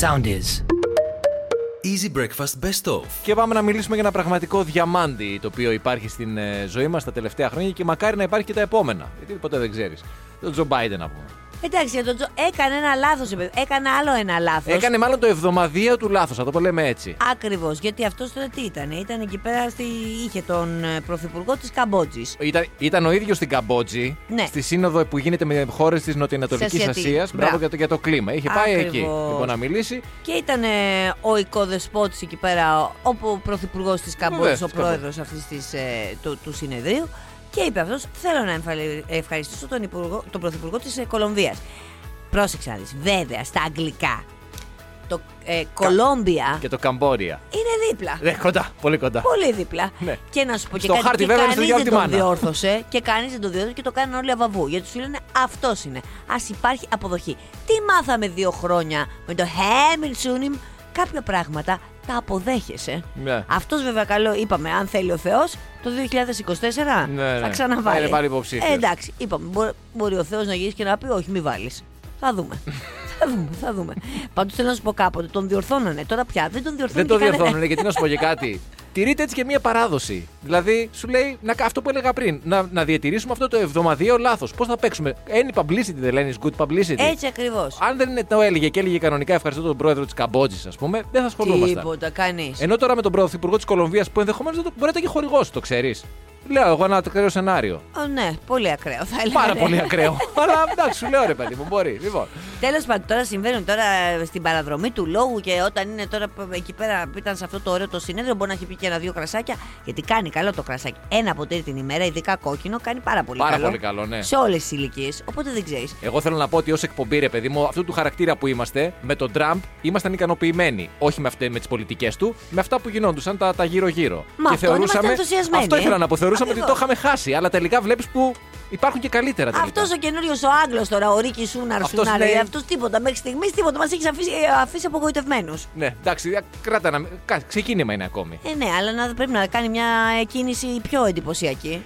Sound is. Easy Breakfast Best Of. Και πάμε να μιλήσουμε για ένα πραγματικό διαμάντι το οποίο υπάρχει στην ε, ζωή μας τα τελευταία χρόνια και μακάρι να υπάρχει και τα επόμενα. Γιατί ποτέ δεν ξέρεις. Το Τζο Μπάιντεν να πούμε. Εντάξει, για τον Τζο... έκανε ένα λάθος. Έκανε άλλο ένα λάθος. Έκανε μάλλον το εβδομαδία του λάθος, θα το λέμε έτσι. Ακριβώς. Γιατί αυτός τώρα τι ήταν. Ήταν εκεί πέρα, στη... είχε τον ε, πρωθυπουργό της Καμπότζης. Ήταν, ήταν ο ίδιος στην Καμπότζη, Ναι. στη σύνοδο που γίνεται με χώρες της Νοτιοανατολικής Της Ασιατικής. Ασίας. Μπράβο Μπράβο. για το, για το κλίμα. Είχε πάει εκεί Ακριβώς. λοιπόν, να μιλήσει. Και ήταν ε, ο οικοδεσπότης εκεί πέρα, ο, ο πρωθυπουργός της Καμπότζης, Βεβαίως, ο της πρόεδρος αυτής ε, του, του συνεδρίου. Και είπε αυτός: Θέλω να εμφαλε- ευχαριστήσω τον, υπουργό, τον πρωθυπουργό της ε, Κολομβίας. Πρόσεξε να δεις. Βέβαια, στα αγγλικά. Το ε, Κολόμπια Και το Καμπόρια. είναι δίπλα. Ε, κοντά, πολύ κοντά. Πολύ δίπλα. Ναι. Και να σου πω και Στο κάτι. χάρτη και βέβαια είναι στο κανείς διάλογο δεν τη τον μάνα. διόρθωσε και κανείς δεν τον διόρθωσε και το κάνουν όλοι αβαβού. Γιατί σου λένε αυτός είναι. Α υπάρχει αποδοχή. Τι μάθαμε δύο χρόνια με το Χέμιλ Σούνιμ. Κάποια πράγματα τα αποδέχεσαι. Ναι. Αυτός βέβαια καλό, είπαμε, αν θέλει ο Θεός, το 2024 Ναι, ναι. θα ξαναβάλει. Θα είναι πάλι υποψήφιος. Ε, εντάξει, είπαμε, μπορεί, μπορεί ο Θεός να γυρίσει και να πει: Όχι, μη βάλεις. Θα δούμε. θα δούμε, θα δούμε. Πάντως θέλω να σου πω κάποτε, τον διορθώνανε. Τώρα πια δεν τον διορθώνουν. Δεν το και κανένα. διορθώνουν, γιατί να σου πω και κάτι. Τηρείται έτσι και μία παράδοση. Δηλαδή, σου λέει να, αυτό που έλεγα πριν, να, να διατηρήσουμε αυτό το εβδομαδιαίο λάθος. Πώς θα παίξουμε; Any publicity δεν λένε, is good publicity. Έτσι ακριβώς. Αν δεν είναι το έλεγε και έλεγε κανονικά ευχαριστώ τον πρόεδρο της Καμπότζης, ας πούμε, δεν θα ασχολούμασταν. Τίποτα, κανείς. Ενώ τώρα με τον πρωθυπουργό της Κολομβίας που ενδεχομένως μπορεί να ήταν και χορηγό, το ξέρεις. Λέω εγώ ένα ακραίο σενάριο. ναι, πολύ ακραίο θα έλεγα. Πάρα πολύ ακραίο. Αλλά εντάξει, σου λέω ρε παιδί μου, μπορεί. Λοιπόν. Τέλος πάντων, τώρα συμβαίνουν τώρα στην παραδρομή του λόγου και όταν είναι τώρα που εκεί πέρα που ήταν σε αυτό το ωραίο το συνέδριο, μπορεί να έχει πει και ένα-δύο κρασάκια. Γιατί κάνει καλό το κρασάκι. Ένα ποτήρι την ημέρα, ειδικά κόκκινο, κάνει πάρα πολύ Πάρα καλό. πολύ καλό, ναι. Σε όλες τις ηλικίες. Οπότε δεν ξέρεις. Εγώ θέλω να πω ότι ως εκπομπή, ρε παιδί μου, αυτού του χαρακτήρα που είμαστε, με τον Τραμπ ήμασταν ικανοποιημένοι. Όχι με, αυτές, με τις πολιτικές του, με αυτά που γινόντουσαν τα, τα γύρω-γύρω. Μα αυτό είμαστε ενθουσιασμένοι, Αυτό ε. ήθελα να πω. Θεωρούσαμε ότι το Ακριβώς. είχαμε χάσει. Αλλά τελικά βλέπεις που υπάρχουν και καλύτερα τελικά. Αυτός ο καινούριος ο Άγγλος τώρα, ο Ρίκη Σούναρ, Αυτός Σουνάρ, είναι- αυτός τίποτα. Μέχρι στιγμής τίποτα. Μας έχεις αφήσει, αφήσει απογοητευμένους. Ναι, εντάξει, κράτα να. κα- Ξεκίνημα είναι ακόμη. Ε, ναι, αλλά να, πρέπει να κάνει μια ε, κίνηση πιο εντυπωσιακή.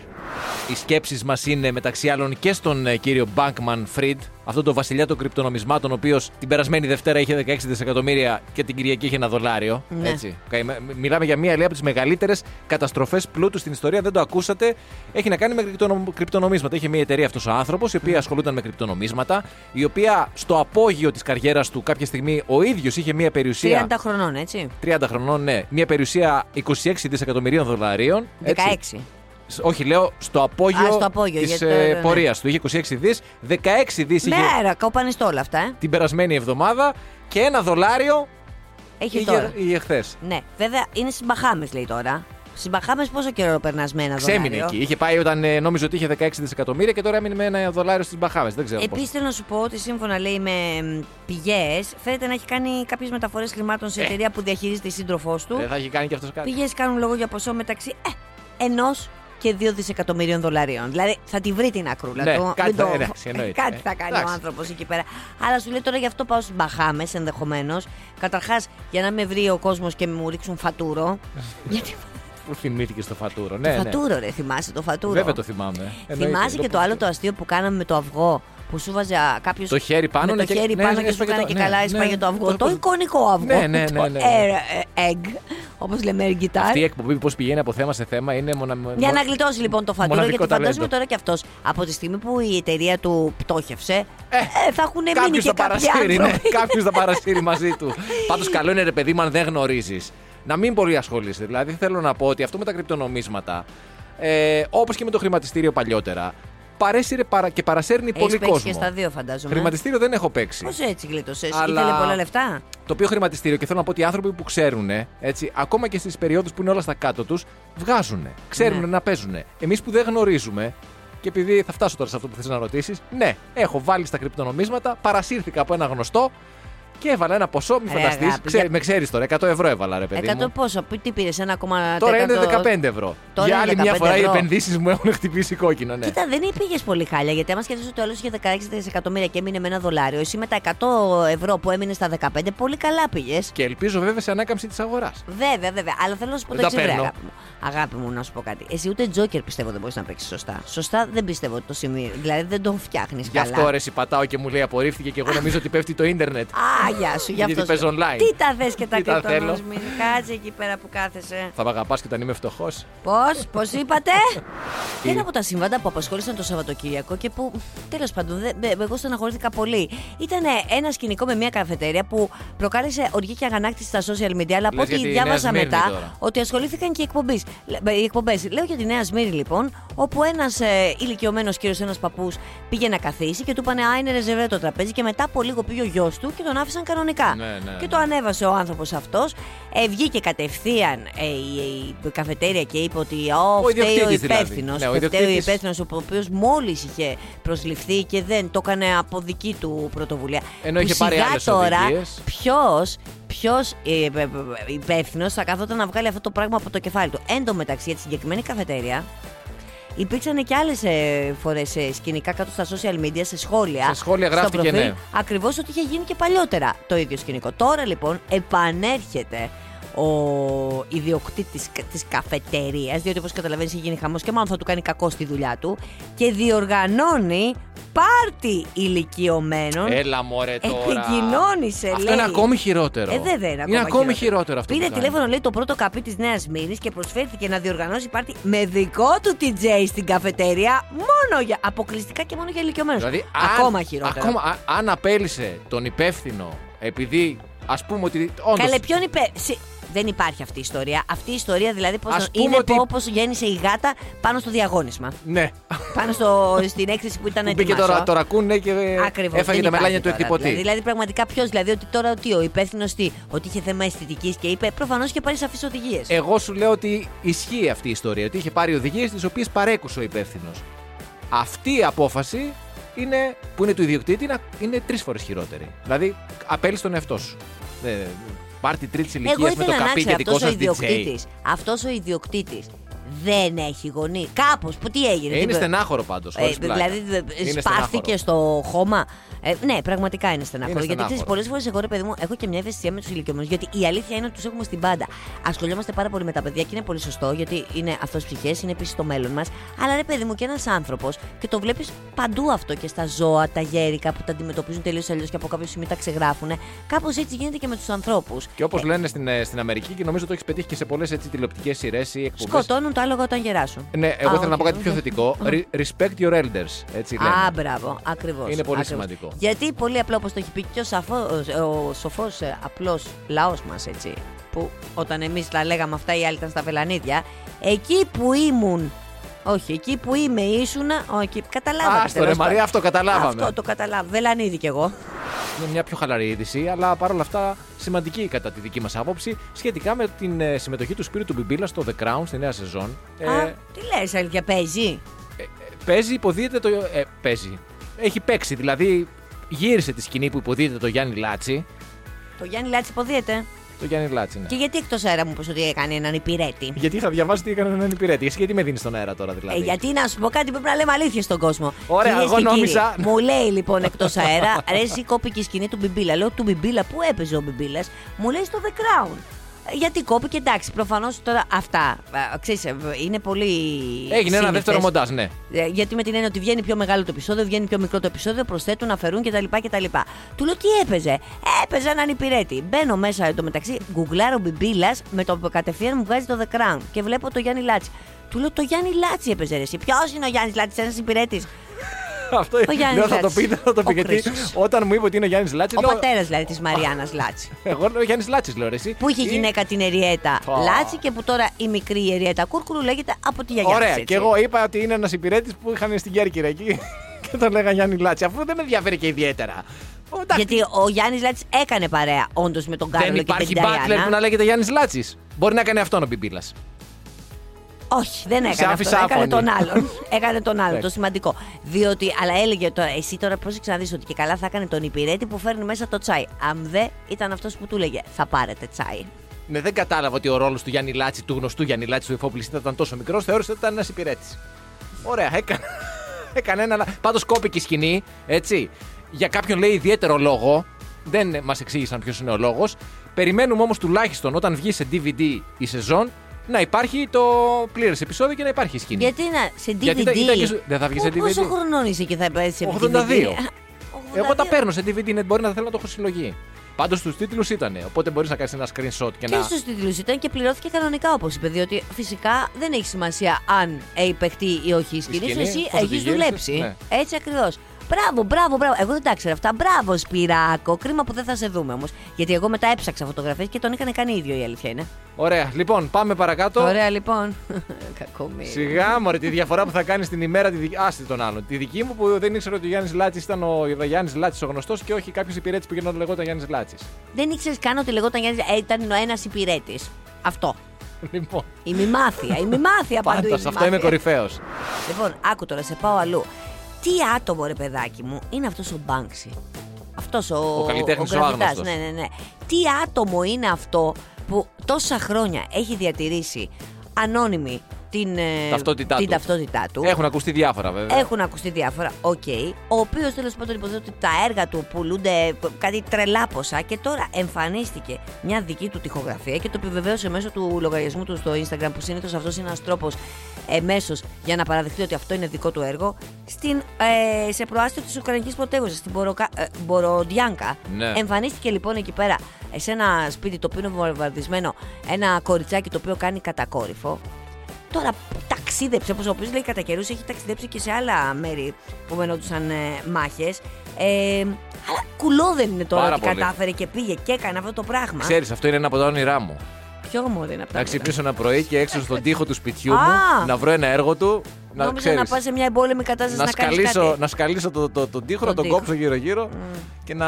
Οι σκέψεις μας είναι μεταξύ άλλων και στον ε, κύριο Bankman Fried, αυτό το βασιλιά των κρυπτονομισμάτων, ο οποίος την περασμένη Δευτέρα είχε 16 δισεκατομμύρια και την Κυριακή είχε ένα δολάριο. Ναι. Έτσι. Καημέ- Μιλάμε για μία λέει, από τις μεγαλύτερες καταστροφές πλούτου στην ιστορία. Δεν το ακούσατε. Έχει να κάνει με κρυπτονομ- κρυπτονομίσματα. Είχε μία εταιρεία αυτός ο άνθρωπος, η οποία ασχολούταν με κρυπτονομίσματα, η οποία στο απόγειο της καριέρας του κάποια στιγμή ο ίδιος είχε μία περιουσία. 30 χρονών, έτσι. 30 χρονών, ναι. Μία περιουσία 26 δισεκατομμυρίων δολαρίων. έτσι. 16. Σ- Όχι, λέω στο απόγειο, Α, στο απόγειο, της γιατί το- ναι. πορείας του. Είχε 26 δις, 16 δις είχε Μέρα, κόπανιστό όλα αυτά, ε. την περασμένη εβδομάδα και ένα δολάριο Έχει είχε, τώρα. είχε χθες. Ναι, βέβαια είναι στι Μπαχάμε, λέει τώρα. Στι Μπαχάμε πόσο καιρό περνάς με ένα Ξέμεινε δολάριο; εκεί. Είχε πάει όταν ε, νόμιζε ότι είχε 16 δισεκατομμύρια και τώρα έμεινε με ένα δολάριο στις Μπαχάμες. Δεν ξέρω Επίσης θέλω να σου πω ότι σύμφωνα λέει με πηγές, φαίνεται να έχει κάνει κάποιες μεταφορές χρημάτων σε Ε. εταιρεία που διαχειρίζεται η σύντροφός του. πώς. Δεν θα έχει κάνει και αυτός κάτι. Πηγές κάνουν λόγο για ποσό μεταξύ ε, ενός και 2 δισεκατομμυρίων δολαρίων. Δηλαδή θα τη βρει την ακρούλα Ναι, του. κάτι Μην θα- εντάξει, εννοείται. κάτι Ε, θα κάνει εντάξει. ο άνθρωπος εκεί πέρα. Αλλά σου λέει τώρα γι' αυτό πάω στις Μπαχάμες ενδεχομένως. Καταρχάς για να με βρει ο κόσμος και μου ρίξουν φατούρο. γιατί Που θυμήθηκε στο φατούρο. Ναι, ναι. φατούρο, ρε, θυμάσαι το φατούρο; Βέβαια το θυμάμαι. Εννοείται. Θυμάσαι και το άλλο το αστείο που κάναμε με το αυγό; Που σου βάζε κάποιος. Το χέρι πάνω, με ναι, το και- χέρι ναι, πάνω ναι, και σου έσπαγε έκανε το- και ναι, καλά, ναι, έσπαγε το αυγό. το- Το εικονικό αυγό. Ναι, ναι, ναι, Το ναι, ναι. air egg, όπως λέμε air guitar. Αυτή η εκπομπή πώς πηγαίνει από θέμα σε θέμα είναι μονα... Για να γλιτώσει λοιπόν το φαντούρο, μοναδικό γιατί φαντάζομαι ταλέντο. τώρα και αυτός από τη στιγμή που η εταιρεία του πτώχευσε, Ε, ε, θα έχουν μείνει Κάποιος και θα κάποιοι παρασύρει, ναι. άνθρωποι. Κάποιος θα παρασύρει μαζί του. Πάντως, καλό είναι ρε παιδί μου, αν δεν γνωρίζεις, να μην πολύ ασχολείσαι. Δηλαδή, θέλω να πω ότι αυτό με τα κρυπτονομίσματα, ε, όπως και με το χρηματιστήριο παλιότερα, παρέσυρε παρα- και παρασέρνει Έχεις πολύ παίξει κόσμο. και στα δύο, φαντάζομαι. Χρηματιστήριο δεν έχω παίξει. Πώς έτσι γλίτωσε, Αλλά- ήθελε πολλά λεφτά. Το οποίο χρηματιστήριο, και θέλω να πω ότι οι άνθρωποι που ξέρουν, έτσι, ακόμα και στις περιόδους που είναι όλα στα κάτω τους, βγάζουν. Ξέρουν Ναι. να παίζουν. Εμείς που δεν γνωρίζουμε, και επειδή θα φτάσω τώρα σε αυτό που θες να ρωτήσεις, ναι, έχω βάλει στα κρυπτονομίσματα, παρασύρθηκα από ένα γνωστό και έβαλα ένα ποσό, μη Ρε, φανταστείς. αγάπη, για- Με ξέρεις τώρα, 100 ευρώ έβαλα, ρε παιδί. Εκατό μου. πόσο, πού- τι πήρες, ένα ακόμα. Τώρα είναι 15 ευρώ. Τώρα για είναι άλλη μια 15 φορά οι ευρώ. επενδύσεις μου έχουν χτυπήσει κόκκινο, ναι. Κοίτα, δεν πήγες πολύ χάλια γιατί άμα σκεφτείς ότι ο άλλος είχε 16 δισεκατομμύρια και έμεινε με ένα δολάριο, εσύ με τα 100 ευρώ που έμεινε στα 15, πολύ καλά πήγες. Και ελπίζω βέβαια σε ανάκαμψη της αγοράς. Βέβαια, βέβαια. Αλλά θέλω να σου πω Δεν το τα εξής, παίρνω. αγάπη μου. Αγάπη μου, να σου πω κάτι. Εσύ ούτε τζόκερ πιστεύω δεν μπορείς να παίξεις σωστά. Σωστά δεν πιστεύω ότι το σημείο. Δηλαδή δεν το φτιάχνεις Γι' καλά. αυτό ρε, συ, πατάω και μου λέει απορρίφθηκε και εγώ νομίζω ότι πέφτει το ίντερνετ. Α, Αγιά σου, γι' Γιατί αυτό. παίζει σου- online. Τι τα θε και τα Τι τα θέλω. κρυπτονομισμένα. Κάτσε εκεί πέρα που κάθεσαι. Θα με αγαπάς και όταν είμαι φτωχός. Πώς, πώς είπατε; Ένα από τα συμβάντα που απασχόλησαν το Σαββατοκύριακο και που τέλος πάντων δεν- δεν- εγώ στεναχωρήθηκα πολύ ήταν ένα σκηνικό με μια καφετέρια που προκάλεσε οργή και αγανάκτηση στα social media. Αλλά από Λες ό,τι για τη Νέα διάβασα Σμύρνη μετά τώρα. ότι ασχολήθηκαν και οι εκπομπές. Λε- οι εκπομπές. Λέω για τη Νέα Σμύρνη λοιπόν, όπου ένας ε, ηλικιωμένος κύριος, ένας παππούς, πήγε να καθίσει και του είπανε Α, είναι ρεζερβέ το τραπέζι. Και μετά από λίγο πήγε ο γιος του και τον άφησαν κανονικά. Ναι, ναι, και ναι. το ανέβασε ο άνθρωπος αυτός. Ε, βγήκε κατευθείαν ε, η, η καφετέρια και είπε ότι Ω, Ο φταίει ο ιδιοκτήτης δηλαδή. υπεύθυνος. Ναι, ο φταίει ο ιδιοκτήτης- υπεύθυνος, ο οποίος μόλις είχε προσληφθεί και δεν το έκανε από δική του πρωτοβουλία. Ενώ Που είχε πάρει σιγά άλλες τώρα οδηγίες. ποιος ποιος, ε, ε, ε, υπεύθυνος θα καθόταν να βγάλει αυτό το πράγμα από το κεφάλι του. Εν τω μεταξύ, για τη συγκεκριμένη καφετέρια, υπήρξαν και άλλες φορές σκηνικά κάτω στα social media, σε σχόλια. Σε σχόλια στο γράφτηκε, προφίλ, ναι. Ακριβώς ότι είχε γίνει και παλιότερα το ίδιο σκηνικό. Τώρα λοιπόν επανέρχεται ο ιδιοκτήτης της καφετέριας, διότι όπως καταλαβαίνεις έχει γίνει χαμός και μάλλον θα του κάνει κακό στη δουλειά του, και διοργανώνει πάρτι ηλικιωμένων. Έλα μωρέ τώρα. Επικοινώνησε, Αυτό λέει. είναι ακόμη χειρότερο. Ε, βέβαια είναι ακόμα ακόμη χειρότερο αυτό. Πήρε που κάνει. τηλέφωνο, λέει, το πρώτο καπί της Νέας Μήνης και προσφέρθηκε να διοργανώσει πάρτι με δικό του TJ στην καφετέρια, μόνο για, αποκλειστικά και μόνο για ηλικιωμένους. Δηλαδή, ακόμα αν, χειρότερο. Ακόμα, α- αν απέλησε τον υπεύθυνο επειδή ας πούμε ότι. Όντως, Καλέ, ποιον είπε. Συ- Δεν υπάρχει αυτή η ιστορία. Αυτή η ιστορία δηλαδή πώς Ας το- πούμε είναι ότι- όπω γέννησε η γάτα πάνω στο διαγώνισμα. Ναι. πάνω στο, στην έκθεση που ήταν Που μπήκε ετοιμάσω. τώρα το ρακούν ναι, και Ακριβώς, έφαγε δεν τα μελάνια του υπάρχει τώρα, εκτυπωτή. Δηλαδή, δηλαδή πραγματικά ποιος, δηλαδή ότι τώρα τι, ο υπεύθυνος τι, ότι είχε θέμα αισθητικής και είπε προφανώς είχε πάρει σαφείς οδηγίες. Εγώ σου λέω ότι ισχύει αυτή η ιστορία. Ότι είχε πάρει οδηγίες τις οποίες παρέκουσε ο υπεύθυνος. Αυτή η απόφαση είναι, που είναι του ιδιοκτήτη είναι, είναι τρεις φορές χειρότερη. Δηλαδή, απέλει τον εαυτό σου. Ε, πάρτι τρίτη Εγώ ηλικία με το ήθελα να καπί και ξέρω δικό αυτός ο σα DJ. ιδιοκτήτης. Αυτός ο ιδιοκτήτης δεν έχει γονεί. Κάπως, που τι έγινε. Ε, τι είναι πε- στενάχωρο πάντως. Ε, δηλαδή δε- σπάθηκε στο χώμα; Ε, ναι, πραγματικά είναι στενάχωρο. Είναι γιατί ξέρεις, στενάχωρο. πολλές φορές εγώ, ρε παιδί μου, έχω και μια ευαισθησία με τους ηλικιωμένους. Γιατί η αλήθεια είναι ότι τους έχουμε στην πάντα. Ασχολιόμαστε πάρα πολύ με τα παιδιά και είναι πολύ σωστό, γιατί είναι αυτός ψυχές, είναι επίσης το μέλλον μας. Αλλά ρε παιδί μου, και ένας άνθρωπος, και το βλέπεις παντού αυτό και στα ζώα, τα γέρικα που τα αντιμετωπίζουν τελείως αλλιώς και από κάποιο σημείο τα ξεγράφουν. Κάπως έτσι γίνεται και με τους ανθρώπους. Και όπως λένε στην, ε, στην Αμερική, και νομίζω το έχεις πετύχει και σε πολλές τηλεοπτικές σειρές ή εκπομπές. Σκοτώνουν το άλογο όταν γεράσουν. Ναι, εγώ Α, θέλω να πω όχι, κάτι πιο όχι. θετικό. Re- Respect your elders. Έτσι λένε. Α, μπράβο, ακριβώς. Είναι πολύ σημαντικό. Γιατί πολύ απλό, όπως το έχει πει και ο, σαφός, ο σοφός απλός λαός μας, έτσι. Που όταν εμείς τα λέγαμε αυτά, οι άλλοι ήταν στα βελανίδια. Εκεί που ήμουν. Όχι, εκεί που είμαι ήσουνα. Όχι, καταλάβατε. Άστο, ρε, τέλος Μαρία, πάντων. αυτό καταλάβαμε. Αυτό το καταλάβαμε. Βελανίδη κι εγώ. Είναι μια πιο χαλαρή είδηση, αλλά παρόλα αυτά σημαντική κατά τη δική μας άποψη σχετικά με την ε, συμμετοχή του Σπύρου του Μπιμπίλα στο The Crown στη νέα σεζόν. Ε, Α, τι λες, αλήθεια, παίζει; ε, ε, παίζει, υποδίεται το. Ε, παίζει. Έχει παίξει, δηλαδή γύρισε τη σκηνή που υποδύεται το Γιάννη Λάτση. Το Γιάννη Λάτση υποδύεται. Το Γιάννη Λάτση, ναι. Και γιατί εκτός αέρα μου είπε ότι έκανε έναν υπηρέτη; Γιατί είχα διαβάσει ότι έκανε έναν υπηρέτη. Εσύ γιατί με δίνεις στον αέρα τώρα, δηλαδή; Ε, γιατί να σου πω κάτι, πρέπει να λέμε αλήθεια στον κόσμο. Ωραία, Κυρίες εγώ και κύριοι, νόμιζα- Μου λέει λοιπόν εκτός αέρα, ρε, εσύ κόπηκε η σκηνή του Μπιμπίλα. Λέω του Μπιμπίλα, πού έπαιζε ο Μπιμπίλας; Μου λέει στο The Crown. Ε, Γιατί κόπηκε, εντάξει, προφανώς τώρα αυτά. ε, Ξέρεις, ε, είναι πολύ. Έγινε ένα σύνηθες. δεύτερο μοντάζ, ναι. Ε, Γιατί με την έννοια ότι βγαίνει πιο μεγάλο το επεισόδιο, βγαίνει πιο μικρό το επεισόδιο, προσθέτουν, αφαιρούν κτλ. κτλ. Του λέω τι έπαιζε; Έπαιζε έναν υπηρέτη. Μπαίνω μέσα εντωμεταξύ, γκουγκλάρω Μπιμπίλας με το που κατευθείαν μου βγάζει το The Crown και βλέπω το Γιάννη Λάτση. Του λέω το Γιάννη Λάτση έπαιζε ρε. Ποιος είναι ο Γιάννης Λάτσι, ένας υπηρέτης; Αυτό Ο Γιάννης λέω, θα το Λάτσης. πει, θα το πει. Ο Γιατί Χρήστος. όταν μου είπε ότι είναι ο Γιάννης Λάτσι, Ο λέω. πατέρας δηλαδή της Μαριάννας Λάτσι. Εγώ λέω Γιάννης Λάτσι, λέω ρε, εσύ. Που είχε Ή- γυναίκα την Εριέτα Πω. Λάτσι και που τώρα η μικρή η Εριέτα Κούρκουλου λέγεται από τη γιαγιά Ωραία. της, έτσι. Και εγώ είπα ότι είναι ένας υπηρέτης που είχαν στην Κέρκυρα εκεί και τον λέγα Γιάννη Λάτσι. Αφού δεν με ενδιαφέρει και ιδιαίτερα. Ο, εντάξει, Γιατί ο Γιάννης Λάτσι έκανε παρέα όντως με τον Κάρολο δεν και υπάρχει την μπάτλερ που Ταϊάννα. να λέγεται Γιάννης Λάτσι. Μπορεί να κάνει αυτόν ο Μπιμπίλας. Όχι, δεν Σε έκανε αυτό. άφησα Έκανε άφωνη. τον άλλον. έκανε τον άλλον, το Εντάξει. σημαντικό. Διότι, αλλά έλεγε τώρα, εσύ τώρα πρόσεξε να δεις ότι και καλά θα έκανε τον υπηρέτη που φέρνει μέσα το τσάι. Αν δεν ήταν αυτός που του έλεγε, θα πάρετε τσάι. Ναι, δεν κατάλαβα ότι ο ρόλος του Γιάννη Λάτση, του γνωστού Γιάννη Λάτση του εφοπλιστή ήταν τόσο μικρός. Θεώρησε ότι ήταν ένας υπηρέτης. Ωραία, έκανε. έκανε ένα. Πάντως κόπηκε η σκηνή, έτσι. Για κάποιον λέει ιδιαίτερο λόγο. Δεν μας εξήγησαν ποιος είναι ο λόγος. Περιμένουμε όμως τουλάχιστον όταν βγει σε DVD η σεζόν να υπάρχει το πλήρες επεισόδιο και να υπάρχει η σκηνή. Γιατί να, σε DVD. Γιατί ήταν- ήταν και σου- δεν θα βγει σε Πο- Πόσο DVD? χρονών είσαι και θα πάει σε 82. DVD. Εγώ τα 82. παίρνω σε DVD, ναι, μπορεί να θέλω να το έχω συλλογή. Πάντως στου τίτλους ήταν. Οπότε μπορείς να κάνεις ένα screenshot και, Και να. στους τίτλους ήταν και πληρώθηκε κανονικά όπως είπε. Διότι φυσικά δεν έχει σημασία αν έχει παιχτεί ή όχι η σκηνή. σου, σκηνή, εσύ πώς θα τη έχεις γύρισες, δουλέψει. ναι. Έτσι ακριβώς. Μπράβο, μπράβο, μπράβο. Εγώ δεν τα ήξερα αυτά. Μπράβο, Σπυράκο. Κρίμα που δεν θα σε δούμε όμως. Γιατί εγώ μετά έψαξα φωτογραφίες και τον είχαν κάνει ίδιο η αλήθεια είναι. Ωραία, λοιπόν, πάμε παρακάτω. Ωραία, λοιπόν. Κακομίρι. Σιγά, μωρέ, τη διαφορά που θα κάνεις την ημέρα. Τη... δι- Άστε τον άλλον. Τη δική μου που δεν ήξερα ότι ο Γιάννης Λάτσης ήταν ο Γιάννης Λάτσης ο γνωστός και όχι κάποιος υπηρέτης που γινόταν λεγόταν Γιάννης Λάτσης. Δεν ήξερες καν ότι λεγόταν Γιάννης. Ε, ήταν ο ένας υπηρέτης. Αυτό. Λοιπόν, Ημιμάθεια. Ημιμάθεια παντού. η πάντα σε αυτό ημιμάθεια. είμαι κορυφαίος. Λοιπόν, άκου τώρα, σε πάω αλλού. Τι άτομο, ρε παιδάκι μου, είναι αυτός ο Banksy; Αυτός ο. Ο καλλιτέχνης ο γραφιτάς, άγνωστος. Ναι, ναι, ναι. Τι άτομο είναι αυτό που τόσα χρόνια έχει διατηρήσει ανώνυμη την, ε, Ταυτότητά την του. ταυτότητά του. Έχουν ακουστεί διάφορα βέβαια. Έχουν ακουστεί διάφορα, οκ. Ο οποίος τέλος πάντων υποθέτω ότι τα έργα του πουλούνται κάτι τρελά ποσά και τώρα εμφανίστηκε μια δική του τοιχογραφία και το επιβεβαίωσε μέσω του λογαριασμού του στο Instagram που συνήθως αυτός είναι ένας τρόπος εμέσω για να παραδεχτεί ότι αυτό είναι δικό του έργο στην, ε, σε προάστιο της Ουκρανικής πρωτεύουσας, στην Μποροκα, ε, Μποροντιάνκα. Ναι. Εμφανίστηκε λοιπόν εκεί πέρα ε, σε ένα σπίτι το οποίο είναι βομβαρδισμένο ένα κοριτσάκι το οποίο κάνει κατακόρυφο. Τώρα ταξίδεψε, όπως ο οποίο λέει κατά καιρούς, έχει ταξιδέψει και σε άλλα μέρη που μενόντουσαν ε, μάχες. Ε, αλλά κουλό δεν είναι τώρα Πάρα ότι πολύ. κατάφερε και πήγε και έκανε αυτό το πράγμα. Ξέρεις, αυτό είναι ένα από τα όνειρά μου. Ποιο γόμο είναι αυτά. Να ξυπνήσω ένα πρωί και έξω στον τοίχο του σπιτιού μου Α! να βρω ένα έργο του. Να Νόμιζα να ξέρεις, πας σε μια εμπόλεμη κατάσταση να, να, κάνεις σκαλίσω, κάτι. να σκαλίσω το, το, τον τοίχο, Τον να τον τοίχο. κόψω γύρω-γύρω και να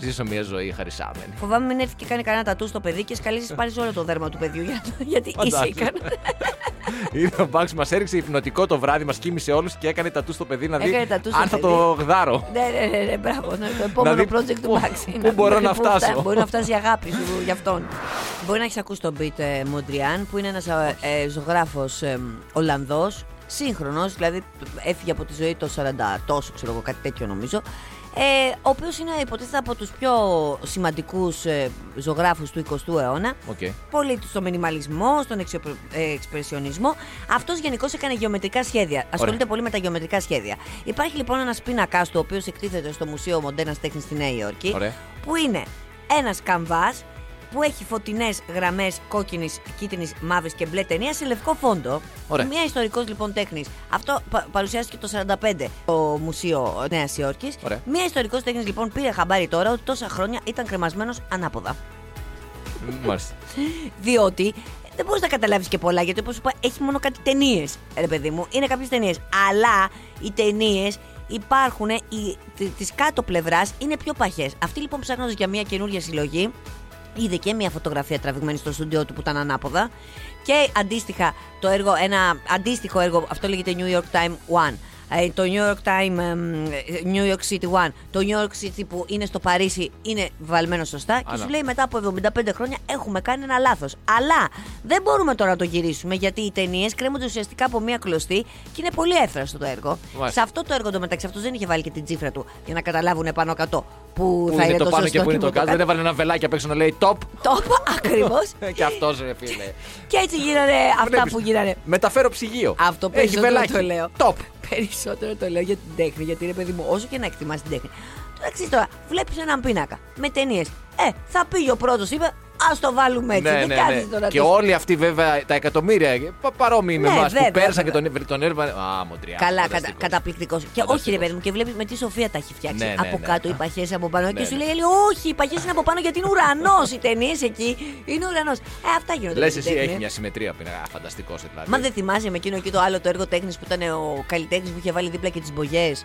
ζήσω μια ζωή χαρισάμενη. Φοβάμαι μην έρθει και κάνει κανένα τατού στο παιδί και σκαλίσει πάρει όλο το δέρμα του παιδιού. για- Γιατί είσαι Φαντάζεσαι. ικανό. Είναι ο Μπάξ μας έριξε υπνοτικό το βράδυ, μας κοίμησε όλους και έκανε τατού στο παιδί να δει Έκανε τατού στο αν θα παιδί. το γδάρω. Ναι, ναι, ναι, ναι, μπράβο. Ναι, το επόμενο δει project του πού- Max. πού μπορώ να φτάσω. φτά- Μπορεί να φτάσει η αγάπη σου για αυτόν. Μπορεί να έχεις ακούσει τον Beat ε, Mondrian, που είναι ένας ε, ζωγράφος ε, Ολλανδός, σύγχρονος, δηλαδή έφυγε από τη ζωή το 40 τόσο, ξέρω εγώ, κάτι τέτοιο νομίζω. Ε, ο οποίος είναι υποτίθεται από τους πιο σημαντικούς ε, ζωγράφους του 20ου αιώνα. Οκ. Πολύ στο μινιμαλισμό, στον εξεπρο- ε, εξπρεσιονισμό. Αυτός γενικώς έκανε γεωμετρικά σχέδια. Ασχολείται πολύ με τα γεωμετρικά σχέδια. Υπάρχει λοιπόν ένας πίνακά του, ο οποίος εκτίθεται στο Μουσείο Μοντέρνας Τέχνης στη Νέα Υόρκη. Ωραία. Που είναι ένας καμβάς που έχει φωτεινές γραμμές κόκκινης, κίτρινης, μαύρης και μπλε ταινία σε λευκό φόντο. Ωραία. Μια ιστορικός λοιπόν τέχνης. Αυτό πα- παρουσιάστηκε το 45 το Μουσείο Νέας Υόρκης. Ωραία. Μια ιστορικός τέχνης λοιπόν πήρε χαμπάρι τώρα ότι τόσα χρόνια ήταν κρεμασμένος ανάποδα. Μάλιστα. Διότι δεν μπορείς να καταλάβεις και πολλά, γιατί όπως σου είπα, έχει μόνο κάτι ταινίες, ρε παιδί μου. Είναι κάποιες ταινίες. Αλλά οι ταινίες υπάρχουν, της κάτω πλευράς είναι πιο παχές. Αυτή λοιπόν ψάχνοντας για μια καινούργια συλλογή, είδε και μια φωτογραφία τραβηγμένη στο στούντιό του που ήταν ανάποδα. Και αντίστοιχα το έργο, ένα αντίστοιχο έργο, αυτό λέγεται New York Time One. Ε, Το New York Time, εμ, New York City One, το New York City που είναι στο Παρίσι είναι βαλμένο σωστά και ναι. σου λέει μετά από 75 χρόνια έχουμε κάνει ένα λάθος. Αλλά δεν μπορούμε τώρα να το γυρίσουμε γιατί οι ταινίες κρέμονται ουσιαστικά από μία κλωστή και είναι πολύ εύθραστο το έργο. Μάλιστα. Σε αυτό το έργο εντωμεταξύ αυτός δεν είχε βάλει και την τσίφρα του για να καταλάβουν πάνω κάτω που, Πού θα είναι το πάνω σωστό και πού είναι το που κάτω. Δεν έβαλε ένα βελάκι απ' έξω να λέει top. Το είπα ακριβώ. και αυτός ρε φίλε. και έτσι γίνανε αυτά Βλέπεις, που γίνανε. Μεταφέρω ψυγείο. Αυτό Έχει περισσότερο βελάκι. το λέω. Top. Περισσότερο το λέω για την τέχνη. Γιατί ρε παιδί μου, όσο και να εκτιμάς την τέχνη. Τώρα ξέρει τώρα, βλέπεις έναν πίνακα με ταινίες. Ε, θα πήγε ο πρώτος, είπε, ας το βάλουμε έτσι. Ναι, Δεν ναι, κάθεσαι ναι. τώρα Και τι- όλοι αυτοί βέβαια τα εκατομμύρια πα- παρόμοιοι με Ναι, εμάς που βέβαια, πέρασαν και βέβαια. τον, τον έρβανε. Α, μοντριά. Καλά, κατα, φανταστικός. καταπληκτικός. Και όχι, Φανταστικός. ρε παιδί μου, και βλέπει με τι σοφία τα έχει φτιάξει. Ναι, ναι, από ναι. κάτω οι παχές από πάνω. Ναι, και σου ναι. λέει, λέει, Όχι, οι παχές είναι από πάνω γιατί είναι ουρανός. οι ταινίες εκεί είναι ουρανός. Ε, αυτά γίνονται. Λες με την εσύ, τέχνη. έχει μια συμμετρία που είναι φανταστικός δηλαδή. Μα δεν θυμάσαι με εκείνο εκεί το άλλο το έργο τέχνης που ήταν ο καλλιτέχνης που είχε βάλει δίπλα και τις μπογιές;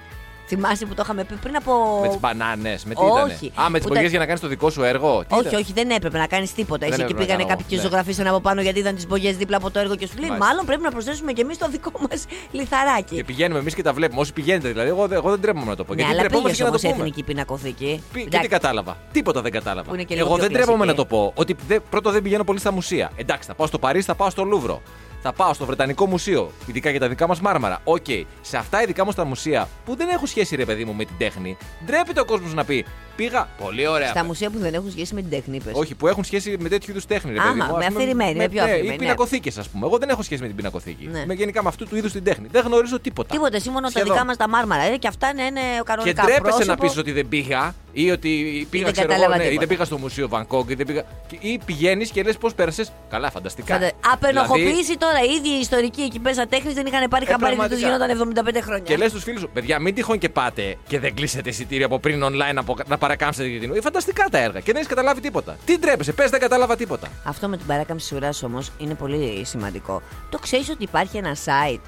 Θυμάσαι που το είχαμε πει πριν από. Με τις μπανάνες, με τι Όχι. ήτανε; Α, με τις Που μπογιές τα- για να κάνεις το δικό σου έργο. Τι όχι, ήταν; όχι, δεν έπρεπε να κάνεις τίποτα. Εσύ εκεί έπρεπε να πήγανε κάνω, κάποιοι και ναι. ζωγραφίσαν από πάνω γιατί ήταν τις μπογιές δίπλα από το έργο και σου λέει: Μάλιστα. Μάλλον πρέπει να προσθέσουμε και εμείς το δικό μας λιθαράκι. Και πηγαίνουμε εμείς και τα βλέπουμε. Όσοι πηγαίνετε δηλαδή, εγώ, δεν- εγώ δεν τρέπομαι να το πω. Ναι, γιατί αλλά τρεπόμαστε πήγες και να όμως το πούμε. εθνική πινακοθήκη. Πι- Και Εντάξει, τι κατάλαβα. Τίποτα δεν κατάλαβα. Που είναι και λίγο Εγώ πιο δεν τρέπομαι να κλασική. το πω. Ότι δε- πρώτο δεν πηγαίνω πολύ στα μουσεία. Εντάξει, θα πάω στο Παρίσι, θα πάω στο Λούβρο. Θα πάω στο Βρετανικό Μουσείο. Ειδικά για τα δικά μας μάρμαρα. Οκ. Σε αυτά ειδικά μου τα μουσεία που δεν έχουν σχέση, ρε παιδί μου, με την τέχνη, ντρέπεται ο κόσμος να πει Πήγα. Πολύ ωραία. Στα μουσεία που δεν έχουν σχέση με την τέχνη, είπες. Όχι, που έχουν σχέση με τέτοιου είδους τέχνη. Ρε, Άμα, παιδί μου. με Ας πούμε, αφηρημένη, με πιο ναι, αφηρημένη, Ή ναι. πινακοθήκες, ας πούμε. Εγώ δεν έχω σχέση με την πινακοθήκη. Ναι. Με γενικά με αυτού του είδους την τέχνη. Δεν γνωρίζω τίποτα. Τίποτα, εσύ μόνο τα Σχεδόν. δικά μας τα μάρμαρα. Ε, και αυτά είναι, είναι Και κανονικά ντρέπεσαι πρόσωπο. να πεις ότι δεν πήγα. Ή ότι πήγα, δεν ξέρω εγώ, κατάλαβα ναι, ή τίποτα. δεν πήγα στο Μουσείο Βανκόγκ, ή, δεν πήγα... ή πηγαίνεις και λες πώς πέρασες. Καλά, φανταστικά. Φαντα- Απενοχοποίηση τώρα. Οι ίδιοι οι ιστορικοί εκεί πέσα τέχνης δεν είχαν πάρει Ε, χαμπάρι ότι τους πραγματικά. γινόταν 75 χρόνια. Και λες στους φίλους σου, παιδιά, μην τυχόν και πάτε και δεν κλείσετε εισιτήριο από πριν online να, απο- να παρακάμψετε την κοινού. Ε, φανταστικά τα έργα και δεν έχεις καταλάβει τίποτα. Τι ντρέπεσαι, πες δεν κατάλαβα τίποτα. Αυτό με την παράκαμψη ουράς όμως είναι πολύ σημαντικό. Το ξέρεις ότι υπάρχει ένα site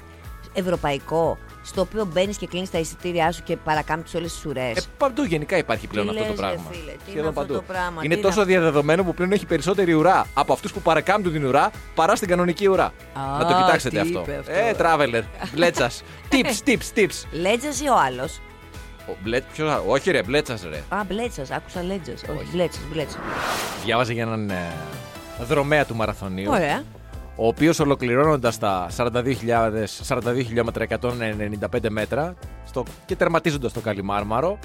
ευρωπαϊκό στο οποίο μπαίνεις και κλείνεις τα εισιτήριά σου και παρακάμπτεις όλες τις ουρές; Ε, παντού γενικά υπάρχει πλέον Τι αυτό το λες, ρε πράγμα. φίλε, τι είναι Σχεδόν αυτό παντού. το πράγμα, είναι τι τόσο είναι- διαδεδομένο που πλέον έχει περισσότερη ουρά από αυτούς που παρακάμπτουν την ουρά παρά στην κανονική ουρά. Α, να το κοιτάξετε τι αυτό. είπε αυτός. Ε, traveler. Μπλέτσας. tips, tips, tips. Λέτζα ή ο άλλος; Ο Μπλέτ, ποιος άλλο; Όχι, ρε, μπλέτσας, ρε. Α, μπλέτσας, άκουσα λέτζα. Όχι, μπλέτσας, μπλέτσας. Διάβαζε για έναν ε, δρομέα του μαραθωνίου. Ωραία. ο οποίος ολοκληρώνοντας τα 42, 42 χιλιόμετρα 195 μέτρα στο, και τερματίζοντας το Καλιμάρμαρο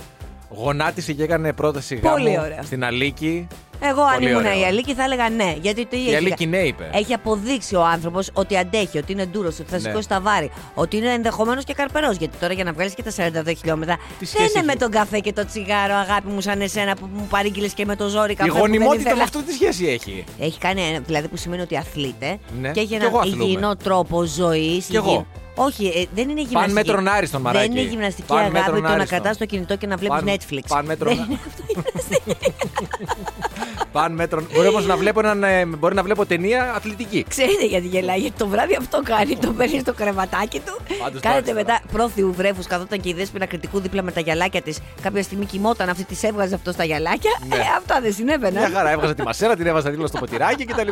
γονάτισε και έκανε πρόταση Πολύ γάμου ωραία. στην Αλίκη. Εγώ αν Πολύ ήμουν ωραίο. η Αλίκη θα έλεγα ναι. Γιατί το Η έχει, Αλίκη ναι είπε. έχει αποδείξει ο άνθρωπος ότι αντέχει, ότι είναι ντούρος, ότι θα Ναι. σηκώσει τα βάρη, ότι είναι ενδεχομένως και καρπερός. Γιατί τώρα για να βγάλεις και τα 42 χιλιόμετρα Τι δεν σχέση είναι με έχει; τον καφέ και το τσιγάρο, αγάπη μου, σαν εσένα που μου παρήγγειλες και με το ζόρι Η καφέ. που δεν γονιμότητα ήθελα. με αυτό τι σχέση έχει; Έχει κάνει ένα, δηλαδή που σημαίνει ότι αθλείται Ναι. και έχει Κι ένα εγώ αθλούμαι. υγιεινό τρόπο ζωής. Κι εγώ. Όχι, ε, δεν είναι γυμναστική. μέτρον άριστον, μαράκι. Δεν είναι γυμναστική Παν αγάπη μέτρον το να άριστον. κρατάς το κινητό και να βλέπεις Παν- Netflix. παν μέτρον Δεν α- είναι αυτό γυμναστική. Παν μέτρον. Μπορεί όμως να, βλέπω έναν, ε, μπορεί να βλέπω ταινία αθλητική. Ξέρετε γιατί γελάει, γιατί το βράδυ αυτό κάνει. Το παίρνει στο κρεβατάκι του. Πάντως, Κάνετε εντάξει, μετά πρόθυου βρέφους. Καθόταν και η δέσπινα κριτικού δίπλα με τα γυαλάκια της. Κάποια στιγμή κοιμόταν αυτή, της έβγαζε αυτό στα γυαλάκια. Ναι. Ε, αυτά δεν συνέβαιναν. Μια χαρά, έβγαζα τη μασέρα, την έβαζα δίπλα στο ποτηράκι κτλ.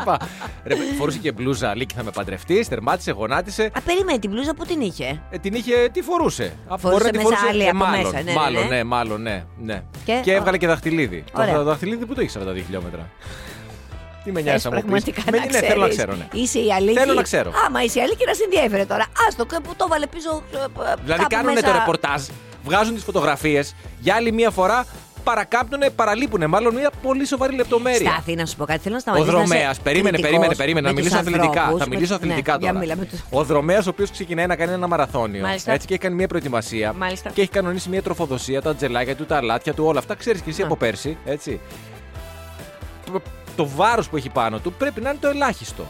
Ρε, φορούσε και μπλούζα, Λίκη θα με παντρευτείς, τερμάτισε, γονάτισε. Α, περίμενε την μπλούζα που την είχε; Ε, την είχε, τι φορούσε. Α, Φορούσε μπορεί να τη μέσα άλλη από μάλλον, μέσα, ναι, ναι, μάλλον, ναι. ναι, μάλλον, ναι. ναι. Και- Και, έβγαλε και δαχτυλίδι. Ωραία. Το δαχτυλίδι που το έχεις 42 χιλιόμετρα. Τι με νοιάζει Θες να μου πεις. πραγματικά Με- να Ναι, ξέρεις. θέλω να ξέρω, ναι. Είσαι η αλήθεια. Θέλω να ξέρω. Άμα είσαι η αλήθεια, να σε ενδιαφέρε τώρα. Άστο, που το βάλε πίσω. ε, ε, Δηλαδή κάπου κάνουν μέσα. το ρεπορτάζ, βγάζουν τις φωτογραφίες, για άλλη μία φορά παρακάμπτουν, παραλείπουν μάλλον μια πολύ σοβαρή λεπτομέρεια. Στάθη, να σου πω κάτι. Θέλω να Ο σταματήσω. να είσαι δρομέα, περίμενε, κριτικός περίμενε, περίμενε. με Να τους μιλήσω αθλητικά. ανθρώπους, Θα με- μιλήσω ναι, αθλητικά για τώρα. μίλα με τους- Ο δρομέας, ο οποίος ξεκινάει να κάνει ένα μαραθώνιο. Μάλιστα. Έτσι και έχει κάνει μια προετοιμασία. Μάλιστα. Και έχει κανονίσει μια τροφοδοσία, τα τζελάκια του, τα αλάτια του, όλα αυτά. Ξέρεις και εσύ Ναι. από πέρσι. Έτσι. Το, το βάρος που έχει πάνω του πρέπει να είναι το ελάχιστο.